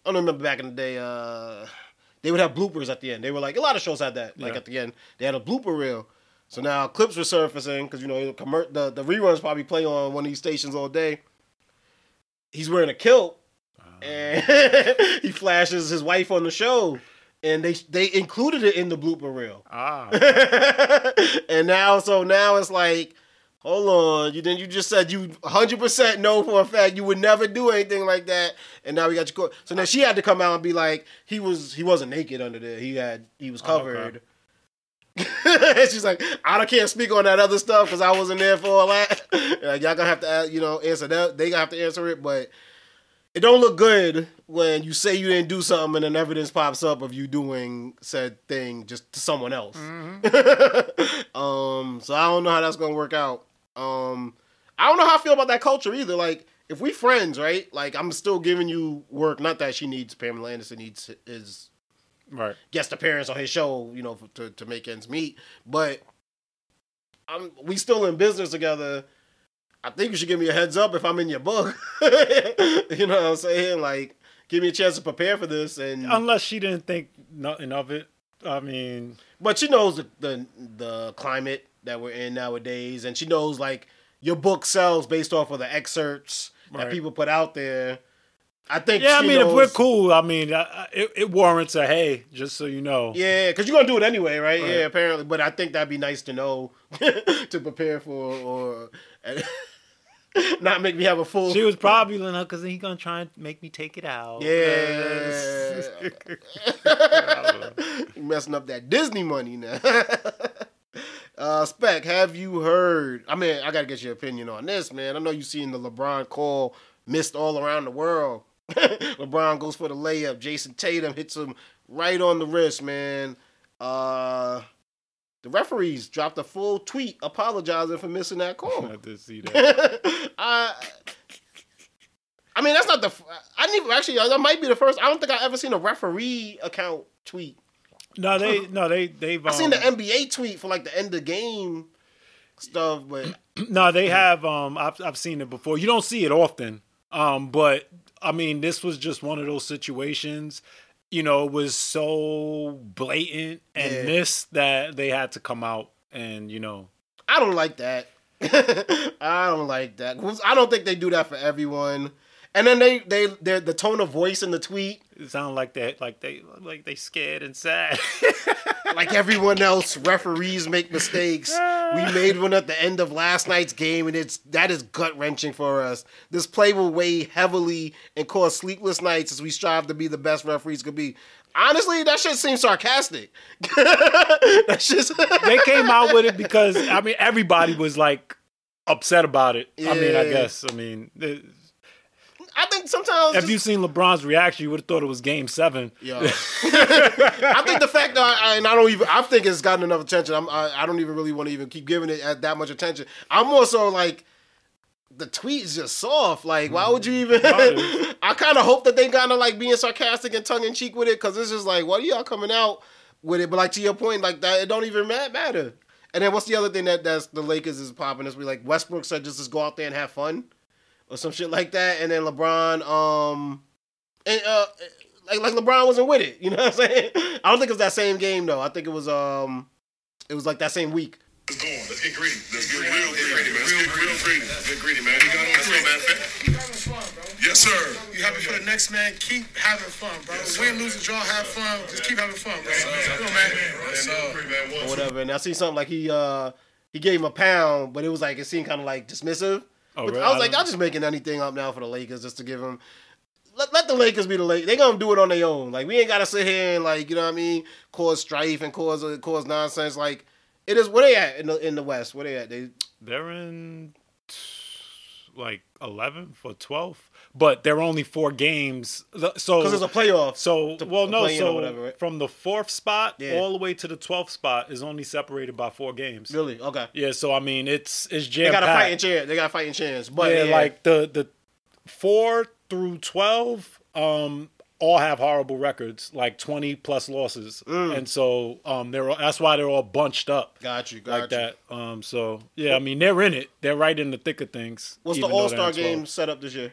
I don't remember back in the day. Uh, they would have bloopers at the end. They were like a lot of shows had that. Like Yeah. at the end, they had a blooper reel. So now clips were surfacing because you know the, the the reruns probably play on one of these stations all day. He's wearing a kilt, and <laughs> he flashes his wife on the show, and they they included it in the blooper reel. Ah, <laughs> and now, so now it's like, hold on, you then you just said you 100 percent know for a fact you would never do anything like that, and now we got you caught. So now she had to come out and be like, he was he wasn't naked under there, he had he was Oh, covered. <laughs> And She's like, I don't can't speak on that other stuff because I wasn't there for all that. <laughs> Like, y'all gonna have to, uh, you know, answer that. They gonna have to answer it, but it don't look good when you say you didn't do something and then evidence pops up of you doing said thing just to someone else. <laughs> um, so I don't know how that's gonna work out. Um, I don't know how I feel about that culture either. Like, if we friends, right? Like, I'm still giving you work. Not that she needs Pamela Anderson needs his right. guest appearance on his show, you know, to to make ends meet. But I'm we still in business together. I think you should give me a heads up if I'm in your book. <laughs> you know what I'm saying? Like, give me a chance to prepare for this. And Unless she didn't think nothing of it. I mean, but she knows the, the the climate that we're in nowadays, and she knows like your book sells based off of the excerpts that people put out there. I think. yeah. I mean, if we're cool, I mean, it, it warrants a hey, just so you know. Yeah, because you're gonna do it anyway, right? Right. Yeah, apparently. But I think that'd be nice to know <laughs> to prepare for, or <laughs> not make me have a full. She was probably like, because he gonna try and make me take it out. Yeah. <laughs> <laughs> You messing up that Disney money now. uh, Spec, have you heard? I mean, I gotta get your opinion on this, man. I know you seen the LeBron call missed all around the world. LeBron goes for the layup. Jayson Tatum hits him right on the wrist, man. Uh, the referees dropped a full tweet apologizing for missing that call. <laughs> I did see that. <laughs> I, I mean, that's not the. I didn't even actually. That might be the first. I don't think I ever seen a referee account tweet. No, they <laughs> no they they've. I seen the um, NBA tweet for like the end of game stuff, but <clears throat> No, they have. Um, I've I've seen it before. You don't see it often, Um, but I mean, this was just one of those situations. You know, it was so blatant and Yeah. this that they had to come out and you know. I don't like that. <laughs> I don't like that. I don't think they do that for everyone. And then they they the tone of voice in the tweet, It sounded like they like they like they scared and sad. <laughs> like everyone else, referees make mistakes. We <laughs> made one at the end of last night's game, and it's that is gut wrenching for us. This play will weigh heavily and cause sleepless nights as we strive to be the best referees could be. Honestly, that shit seems sarcastic. <laughs> that shit. they came out with it because I mean everybody was like upset about it. I mean, I guess I mean it- I think sometimes if you seen LeBron's reaction, you would have thought it was Game Seven. Yo. <laughs> I think the fact that I, and I don't even I think it's gotten enough attention. I'm, I, I don't even really want to even keep giving it at that much attention. I'm more so like the tweet is just soft. Like, why would you mm-hmm. even? <laughs> I kind of hope that they kind of like being sarcastic and tongue in cheek with it because it's just like, what are y'all coming out with it? But like to your point, like that, it don't even matter. And then what's the other thing that that's the Lakers is popping? Is we like Westbrook said just just go out there and have fun or some shit like that. And then LeBron, um, and uh, like like LeBron wasn't with it. You know what I'm saying? <laughs> I don't think it was that same game though. I think it was um, it was like that same week. Let's go on. Let's get greedy. Let's get real greedy, man. Let's get real greedy. Get greedy, man. You got on through, man. Keep having fun, bro. Yes, sir. You happy for the next man? Keep having fun, bro. Win, lose, or draw, have fun. Just keep having fun, bro. Come on, man. Yes, sir. Or whatever. And I see something like he uh he gave him a pound, but it was like it seemed kind of like dismissive. Oh, really? I was I like, I'm just making anything up now for the Lakers just to give them. Let, let the Lakers be the Lakers. They gonna do it on their own. Like we ain't gotta sit here and like you know what I mean, cause strife and cause cause nonsense. Like it is. Where they at in the in the West? Where they at? They They're in like 11th or 12th, but there are only four games. So because it's a playoff. So to- well, no. play in or So whatever, right? from the fourth spot Yeah. all the way to the twelfth spot is only separated by four games. really okay. Yeah. So I mean, it's it's They got a fighting chance. They got a fighting chance. But yeah, yeah, like the the four through twelve, um, all have horrible records, like twenty plus losses, Mm. and so um, they're all, that's why they're all bunched up got you, got like you. that. Um, so yeah, I mean they're in it. They're right in the thick of things. What's the All Star game set up this year?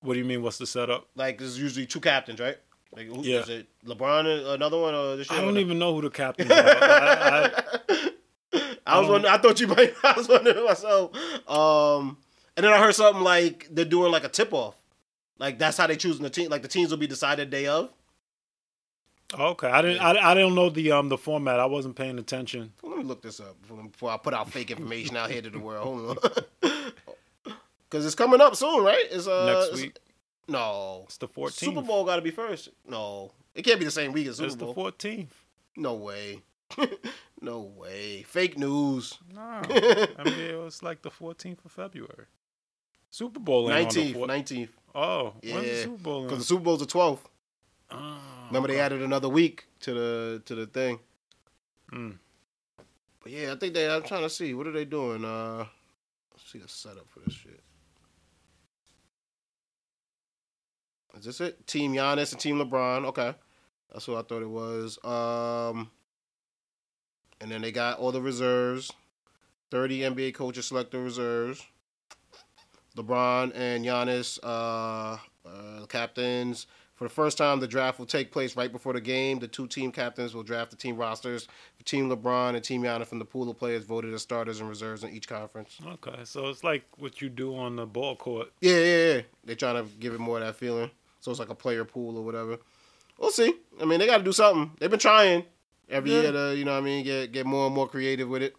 What do you mean? What's the setup? Like there's usually two captains, right? Like who, Yeah. is it LeBron another one or this? I don't even know who the captains are. <laughs> I, I, I was Um, wondering. I thought you might. <laughs> I was wondering myself. Um, and then I heard something like they're doing like a tip off. Like that's how they choosing the team. Like the teams will be decided day of. okay, I didn't. I, I don't know the um the format. I wasn't paying attention. Well, let me look this up before, before I put out fake information out here to the world. Hold on. <laughs> Because it's coming up soon, right? It's uh Next it's- week, No, it's the 14th. Super Bowl got to be first. No, it can't be the same week as Super It's the Bowl. 14th. no way. <laughs> no way. Fake news. No, <laughs> NBA was like the 14th of February. Super Bowl ain't on the Nineteenth. 14th. Nineteenth. Oh, when's the Super Bowl? Because the Super Bowl's the twelfth. Oh, Remember they added another week to the to the thing. Mm. But yeah, I think they. I'm trying to see what are they doing. Uh, let's see the setup for this shit. Is this it? Team Giannis and Team LeBron. Okay, that's what I thought it was. Um, and then they got all the reserves. Thirty NBA coaches select the reserves. LeBron and Giannis, uh, uh, captains. For the first time, the draft will take place right before the game. The two team captains will draft the team rosters for Team LeBron and Team Giannis from the pool of players voted as starters and reserves in each conference. Okay, so it's like what you do on the ball court. Yeah, yeah, yeah. They're trying to give it more of that feeling. So it's like a player pool or whatever. We'll see. I mean, they got to do something. They've been trying every Yeah. year to, you know what I mean, get get more and more creative with it.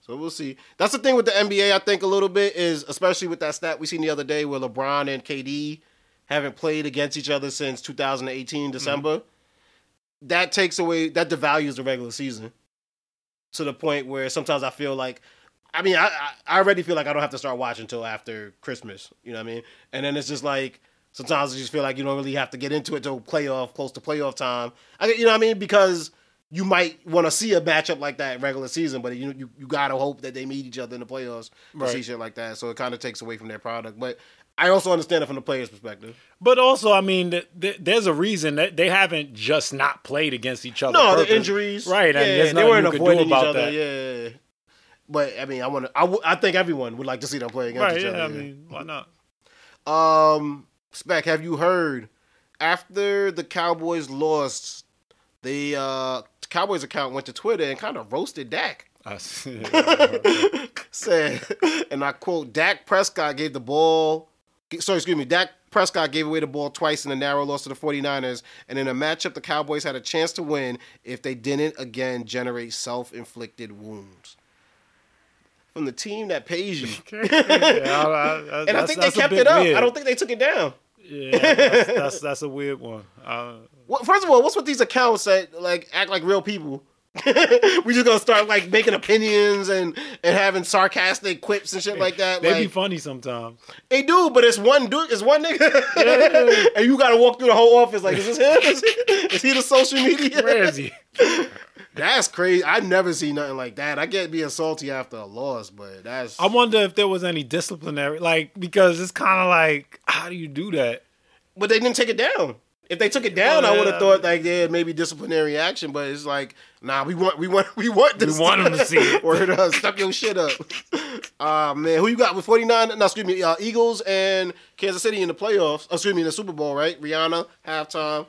So we'll see. That's the thing with the NBA, I think, a little bit is, especially with that stat we seen the other day where LeBron and KD haven't played against each other since 2018 mm-hmm. December. That takes away, that devalues the regular season to the point where sometimes I feel like, I mean, I, I I already feel like I don't have to start watching until after Christmas. You know what I mean? And then it's just like sometimes I just feel like you don't really have to get into it till playoff, close to playoff time. I, you know what I mean? Because you might want to see a matchup like that regular season, but you you, you gotta hope that they meet each other in the playoffs to Right. see shit like that. So it kind of takes away from their product. But I also understand it from the player's perspective. But also, I mean, th- th- there's a reason that they haven't just not played against each other. No, the injuries, right? And Yeah, there's they weren't you could do avoiding each other. that. Yeah, but I mean, I want to. I, w- I think everyone would like to see them play against Right? each Yeah, other. I yeah. mean, why not? Um, Spec, have you heard? After the Cowboys lost, the uh, Cowboys account went to Twitter and kind of roasted Dak. I <laughs> see. <laughs> Said, and I quote: "Dak Prescott gave the ball. Sorry, excuse me. Dak Prescott gave away the ball twice in a narrow loss to the 49ers, and in a matchup the Cowboys had a chance to win if they didn't again generate self-inflicted wounds." From the team that pays you. <laughs> Yeah, I- I- And I think they kept it up. weird. I don't think they took it down. Yeah, that's, <laughs> that's that's a weird one. Uh, Well, first of all, what's with these accounts that like act like real people? <laughs> we just gonna start like making opinions and and having sarcastic quips and shit like that. they be funny sometimes. they do, but it's one dude, it's one nigga, <laughs> and you gotta walk through the whole office like, is this him? Is, is he the social media? Where is he? That's crazy. I never see nothing like that. I get being salty after a loss, but that's I wonder if there was any disciplinary, like because it's kind of like, how do you do that? but they didn't take it down. If they took it down, I would have thought like yeah, maybe disciplinary action. But it's like, nah, we want, we want, <laughs> we want this. We want 'em to see it. <laughs> Word up, stuck your shit up. <laughs> Ah man, who you got with forty nine? No, excuse me, uh, Eagles and Kansas City in the playoffs. Excuse me, in the Super Bowl, right? Rihanna halftime.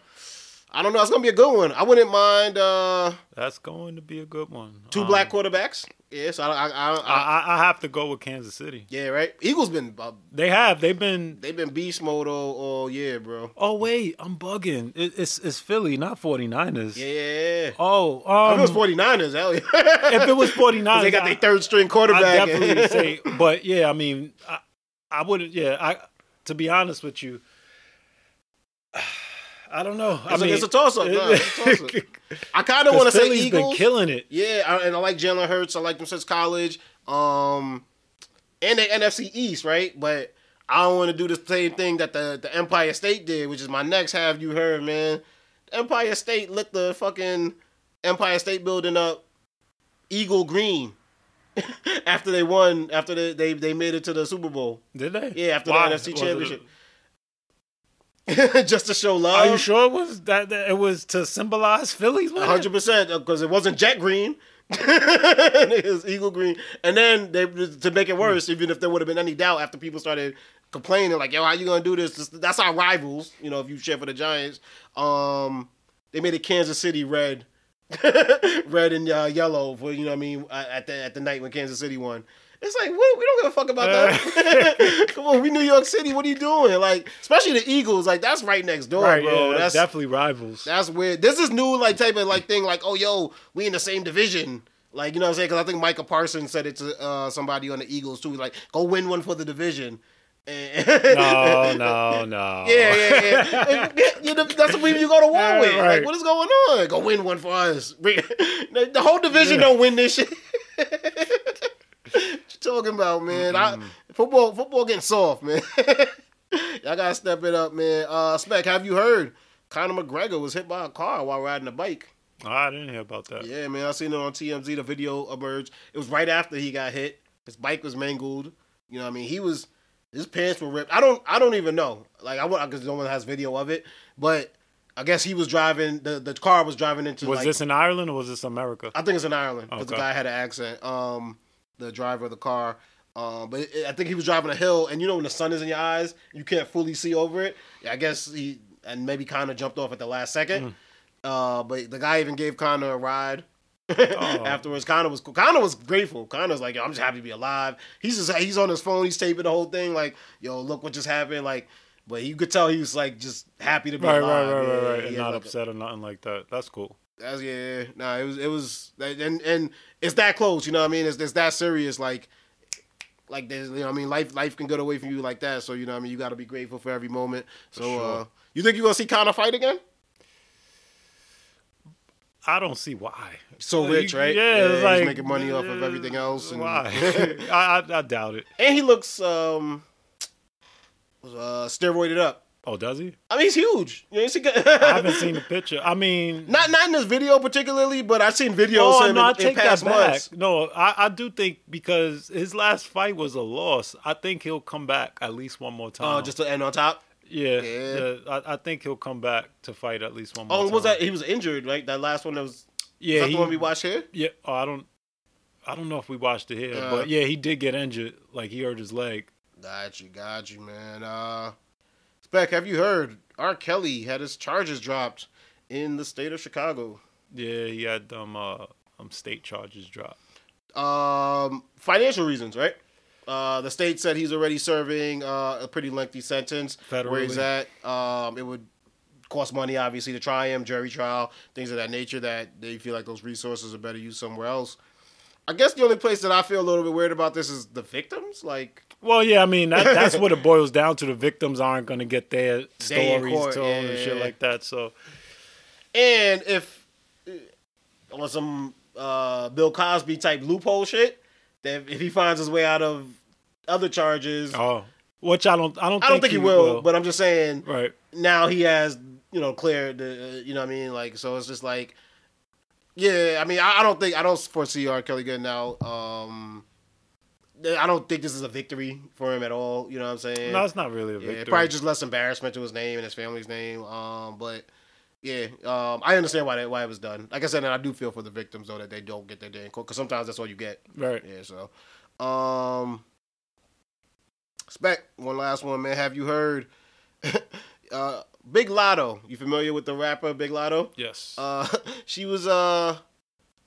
I don't know. It's gonna be a good one. I wouldn't mind uh, That's going to be a good one. two Um, black quarterbacks. Yes, I, I, I, I, I, I, I have to go with Kansas City. yeah, right. Eagles been uh, They have. They've been. they've been beast mode all, all year, bro. Oh wait, I'm bugging. It, it's it's Philly, not 49ers. Yeah. Oh, If um, it was 49ers, hell yeah. if it was 49ers, <laughs> <laughs> they got their third string I quarterback. definitely <laughs> say, but yeah, I mean, I, I would, yeah, I to be honest with you, I don't know. I It's a- mean, it's a toss-up, no, it's a toss-up. <laughs> I kind of want to say Philly's Eagles. been killing it. yeah, I, and I like Jalen Hurts. I like them since college. Um, and the NFC East, right? But I don't want to do the same thing that the, the Empire State did, which is my next have you heard, man. Empire State lit the fucking Empire State building up eagle green <laughs> after they won, after they, they, they made it to the Super Bowl. Did they? Yeah, after the NFC Championship. <laughs> Just to show love. Are you sure it was that, that it was to symbolize Philly's win? hundred percent because it wasn't jet green. <laughs> it was eagle green, and then they to make it worse, even if there would have been any doubt after people started complaining, like, "Yo, how you gonna do this? This- That's our rivals." You know, if you cheer for the Giants, um, they made it Kansas City red, <laughs> red and uh, yellow for you know what I mean at the at the night when Kansas City won. It's like what, we don't give a fuck about that. <laughs> <laughs> Come on, we New York City. What are you doing? Like, especially the Eagles. Like that's right next door, Right, bro. yeah, that's definitely rivals. that's weird. This is new, like type of like thing, like oh yo, we in the same division. Like you know what I'm saying? Because I think Michael Parsons said it to uh, somebody on the Eagles too. Like go win one for the division. No, <laughs> no, no. Yeah, yeah, yeah. And, you know, that's the people you go to war Yeah, with. Like, what is going on? Go win one for us. The the whole division don't win this shit. What you talking about, man? I, football, football getting soft, man. <laughs> Y'all gotta step it up, man. Uh, Spec, have you heard? Conor McGregor was hit by a car while riding a bike. Oh, I didn't hear about that. Yeah, man, I seen it on TMZ. The video emerged. It was right after he got hit. His bike was mangled. You know, what I mean, he was his pants were ripped. I don't, I don't even know. Like, I want because no one has video of it. But I guess he was driving. The the car was driving into. Was like, this in Ireland or was this America? I think it's in Ireland because the guy had an accent. Um, the driver of the car. Um, but it, I think he was driving a hill, and you know when the sun is in your eyes, you can't fully see over it. I guess he and maybe Conor jumped off at the last second. Mm. Uh, but the guy even gave Conor a ride. Oh. <laughs> Afterwards, Conor was cool. Conor was grateful. Conor's like, "Yo, I'm just happy to be alive." He's just he's on his phone. He's taping the whole thing. Like, "Yo, look what just happened." Like, but you could tell he was like just happy to be Right, right, alive. right, right, right. he And not like, a- upset or nothing like that. That's cool. That's yeah. Nah, it was it was and and it's that close, you know what I mean? It's it's that serious, like like there's you know what I mean life life can get away from you like that. So you know what I mean you gotta be grateful for every moment. So sure. uh you think you're gonna see Conor fight again? I don't see why. So Uh, rich, right? Yeah, Yeah, he's making money off of uh, everything else and- why? <laughs> I, I I doubt it. And he looks um uh steroided up. Oh, does he? I mean he's huge. You a I haven't seen the picture. I mean, <laughs> not not in this video particularly, but I've seen videos oh no, I in, in take that past back. months. No, I, I do think because his last fight was a loss. I think he'll come back at least one more time. Oh, just to end on top. yeah, Yeah. yeah. I, I think he'll come back to fight at least one more. Oh, time. was that he was injured, right? That last one that was Yeah, is that he, the one we watched here? Yeah. Oh, I don't. I don't know if we watched it here, Uh. but yeah, he did get injured. Like he hurt his leg. Got you, got you, man. Uh, Spec, have you heard? R. Kelly had his charges dropped in the state of Chicago. Yeah, he had um uh um state charges dropped. Um, financial reasons, right? Uh, the state said he's already serving uh, a pretty lengthy sentence. Federally. Where he's at, um, it would cost money, obviously, to try him, jury trial, things of that nature. That they feel like those resources are better used somewhere else. I guess the only place that I feel a little bit weird about this is the victims. Like, Well, yeah, I mean that, that's what it boils down to. The victims aren't going to get their stories court, told and yeah. shit like that. So And if on some uh, Bill Cosby type loophole shit, that if he finds his way out of other charges, Oh, which I don't. I don't. I don't think he will, But I'm just saying, right. now he has you know cleared the, you know what I mean, like so it's just like, yeah, I mean I, I don't think I don't foresee R. Kelly getting out. Um, I don't think this is a victory for him at all. You know what I'm saying? No, it's not really a Yeah, victory. probably just less embarrassment to his name and his family's name. Um, but yeah, um, I understand why that, why it was done. Like I said, and I do feel for the victims though that they don't get their day in court because sometimes that's all you get. right. Yeah. So, um, spec one last one, man. Have you heard? <laughs> uh, Big Latto. You familiar with the rapper Big Latto? Yes. Uh, <laughs> she was uh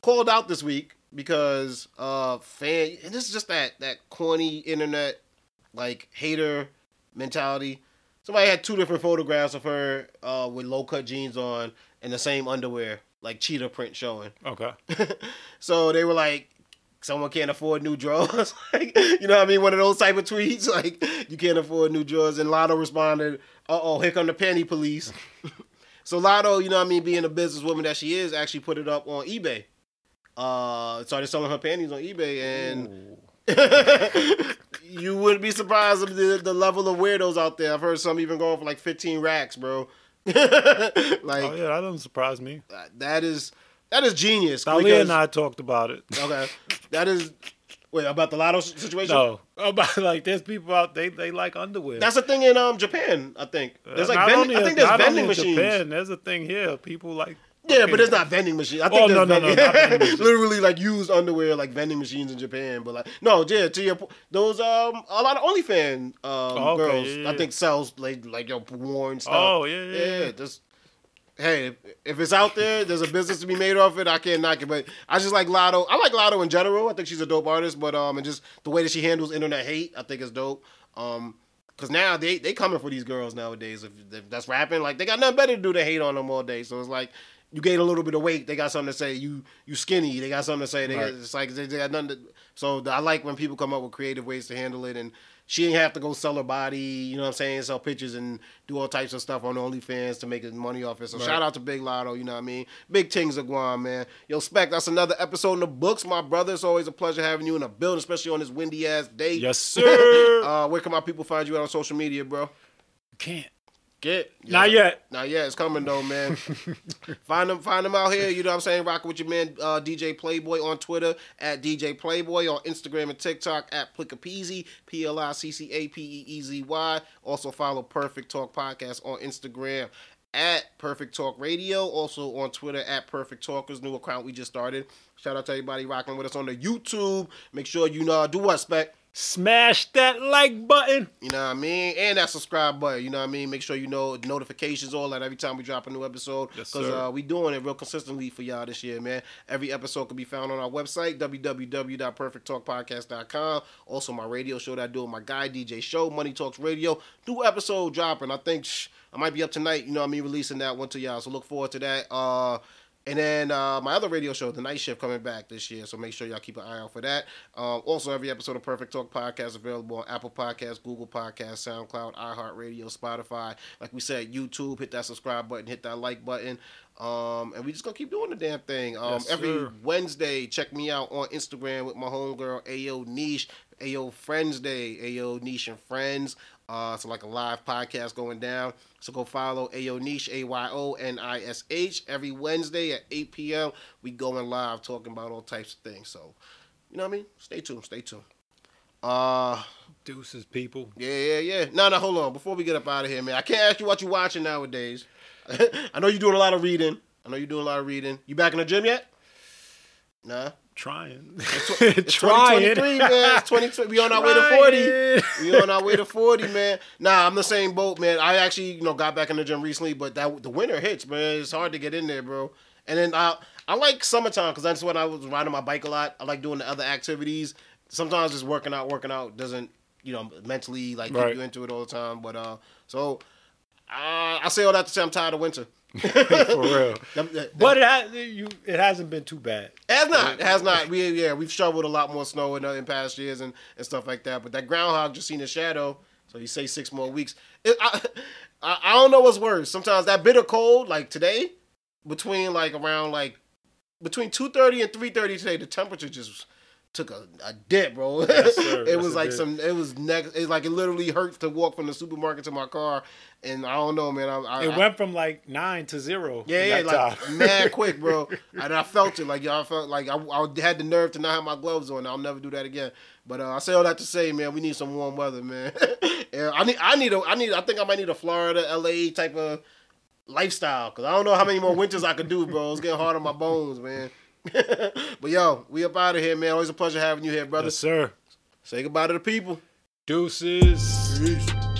called out this week because uh fan and this is just that that corny internet like hater mentality. Somebody had two different photographs of her uh with low cut jeans on and the same underwear, like cheetah print showing. okay. <laughs> so they were like someone can't afford new drawers. <laughs> like, you know what I mean? One of those type of tweets, <laughs> like you can't afford new drawers. And Latto responded, "Uh oh, here come the panty police." so Latto, you know what I mean, being a businesswoman that she is, actually put it up on eBay. Uh, started selling her panties on eBay, and <laughs> you wouldn't be surprised of the, the level of weirdos out there. I've heard some even going for like fifteen racks, bro. <laughs> like Oh yeah, that doesn't surprise me. that is that is genius. Because- and I talked about it. Okay, that is wait about the Latto situation. No, <laughs> about like there's people out they they like underwear. That's a thing in um Japan. I think there's like Not vending, I think there's vending machines. Japan, there's a thing here. People like Yeah, but it's not vending machines. I think Oh, no, no, no, vending- not vending <laughs> machines. literally like used underwear, like vending machines in Japan. But like, no, yeah, to your point, those um a lot of OnlyFans um Oh, okay, girls, yeah, I yeah. think sells like like your worn stuff. Oh, yeah, yeah, yeah. Just hey, if, if it's out there, there's a business to be made off it. I can't knock it, but I just like Latto. I like Latto in general. I think she's a dope artist, but um, and just the way that she handles internet hate, I think is dope. Um. Cause now they they coming for these girls nowadays. If, if that's rapping, like they got nothing better to do than hate on them all day. So it's like you gain a little bit of weight, they got something to say. You you skinny, they got something to say. They Right. got, it's like they, they got nothing. To, so I like when people come up with creative ways to handle it, and she ain't have to go sell her body. You know what I'm saying? Sell pictures and do all types of stuff on OnlyFans to make his money off it. So Right. shout out to Big Latto. You know what I mean? Big things of Guam, man. Yo, Spec, that's another episode in the books, my brother. It's always a pleasure having you in the building, especially on this windy ass day. yes <laughs> sir. uh, where can my people find you out on social media, bro? Can't. Get Not yet. Not yet. It's coming though, man. <laughs> find them, find them out here. You know what I'm saying? Rocking with your man uh, DJ Playboy on Twitter at DJ Playboy on Instagram and TikTok at Pliccapeezy P L I C C A P E E Z Y. Also follow Perfect Talk Podcast on Instagram at Perfect Talk Radio. Also on Twitter at Perfect Talkers. New account we just started. Shout out to everybody rocking with us on the YouTube. Make sure you know do what spec. Smash that like button. You know what I mean? And that subscribe button. You know what I mean? Make sure you know notifications, all that every time we drop a new episode. Yes, Because sir. uh, we doing it real consistently for y'all this year, man. Every episode can be found on our website, www.perfecttalkpodcast.com. Also, my radio show that I do with my guy, DJ Show, Money Talks Radio. New episode dropping. I think shh, I might be up tonight, you know what I mean, releasing that one to y'all. So look forward to that. Uh, and then uh, my other radio show, The Night Shift, coming back this year. So make sure y'all keep an eye out for that. Um, also, every episode of Perfect Talk Podcast available on Apple Podcasts, Google Podcasts, SoundCloud, iHeartRadio, Spotify. Like we said, YouTube. Hit that subscribe button, hit that like button. Um, and we just gonna keep doing the damn thing. Um, Yes, every sir. Wednesday, check me out on Instagram with my homegirl Ayo Nish, Ayo Friends Day, Ayo Nish and Friends. Uh, so like a live podcast going down. So go follow Ayo Nish, A Y O N I S H, every Wednesday at 8 p.m. We going live talking about all types of things. So, you know what I mean? Stay tuned. Stay tuned. Uh, Deuces, people. yeah, yeah, yeah. No, no, hold on. Before we get up out of here, man, I can't ask you what you watching nowadays. <laughs> I know you're doing a lot of reading. I know you're doing a lot of reading. You back in the gym yet? Nah. <laughs> trying. It's 2023, man. It's 2020. We on our way to 40. We on our way to 40, man. Nah, I'm the same boat, man. I actually, you know, got back in the gym recently, but that the winter hits, man. It's hard to get in there, bro. And then I I like summertime because that's when I was riding my bike a lot. I like doing the other activities. Sometimes just working out, working out doesn't, you know, mentally like keep Right. you into it all the time. But uh, so uh, I say all that to say I'm tired of winter. <laughs> For real. That- that- But it has you. It hasn't been too bad. It has not. It has not. We yeah, we've shoveled a lot more snow in, uh, in past years and, and stuff like that. But that groundhog just seen a shadow, so you say six more weeks. It, I, <laughs> I I don't know what's worse. Sometimes that bitter cold, like today, between like around like between two thirty and three thirty today, the temperature just took a, a dip, bro. Yes, <laughs> it Yes, was like some. It was next. It like it literally hurts to walk from the supermarket to my car, and I don't know, man. I, I, It I- went from like nine to zero. yeah, yeah, like time. mad <laughs> quick, bro. And I felt it, like y'all felt like I, I had the nerve to not have my gloves on. I'll never do that again. But uh, I say all that to say, man, we need some warm weather, man. <laughs> yeah, I need, I need, a, I need, I think I might need a Florida, LA type of lifestyle because I don't know how many more winters I could do, bro. It's getting hard on my bones, man. <laughs> but yo, we up out of here, man. Always a pleasure having you here, brother. yes, sir. Say goodbye to the people. Deuces. Peace.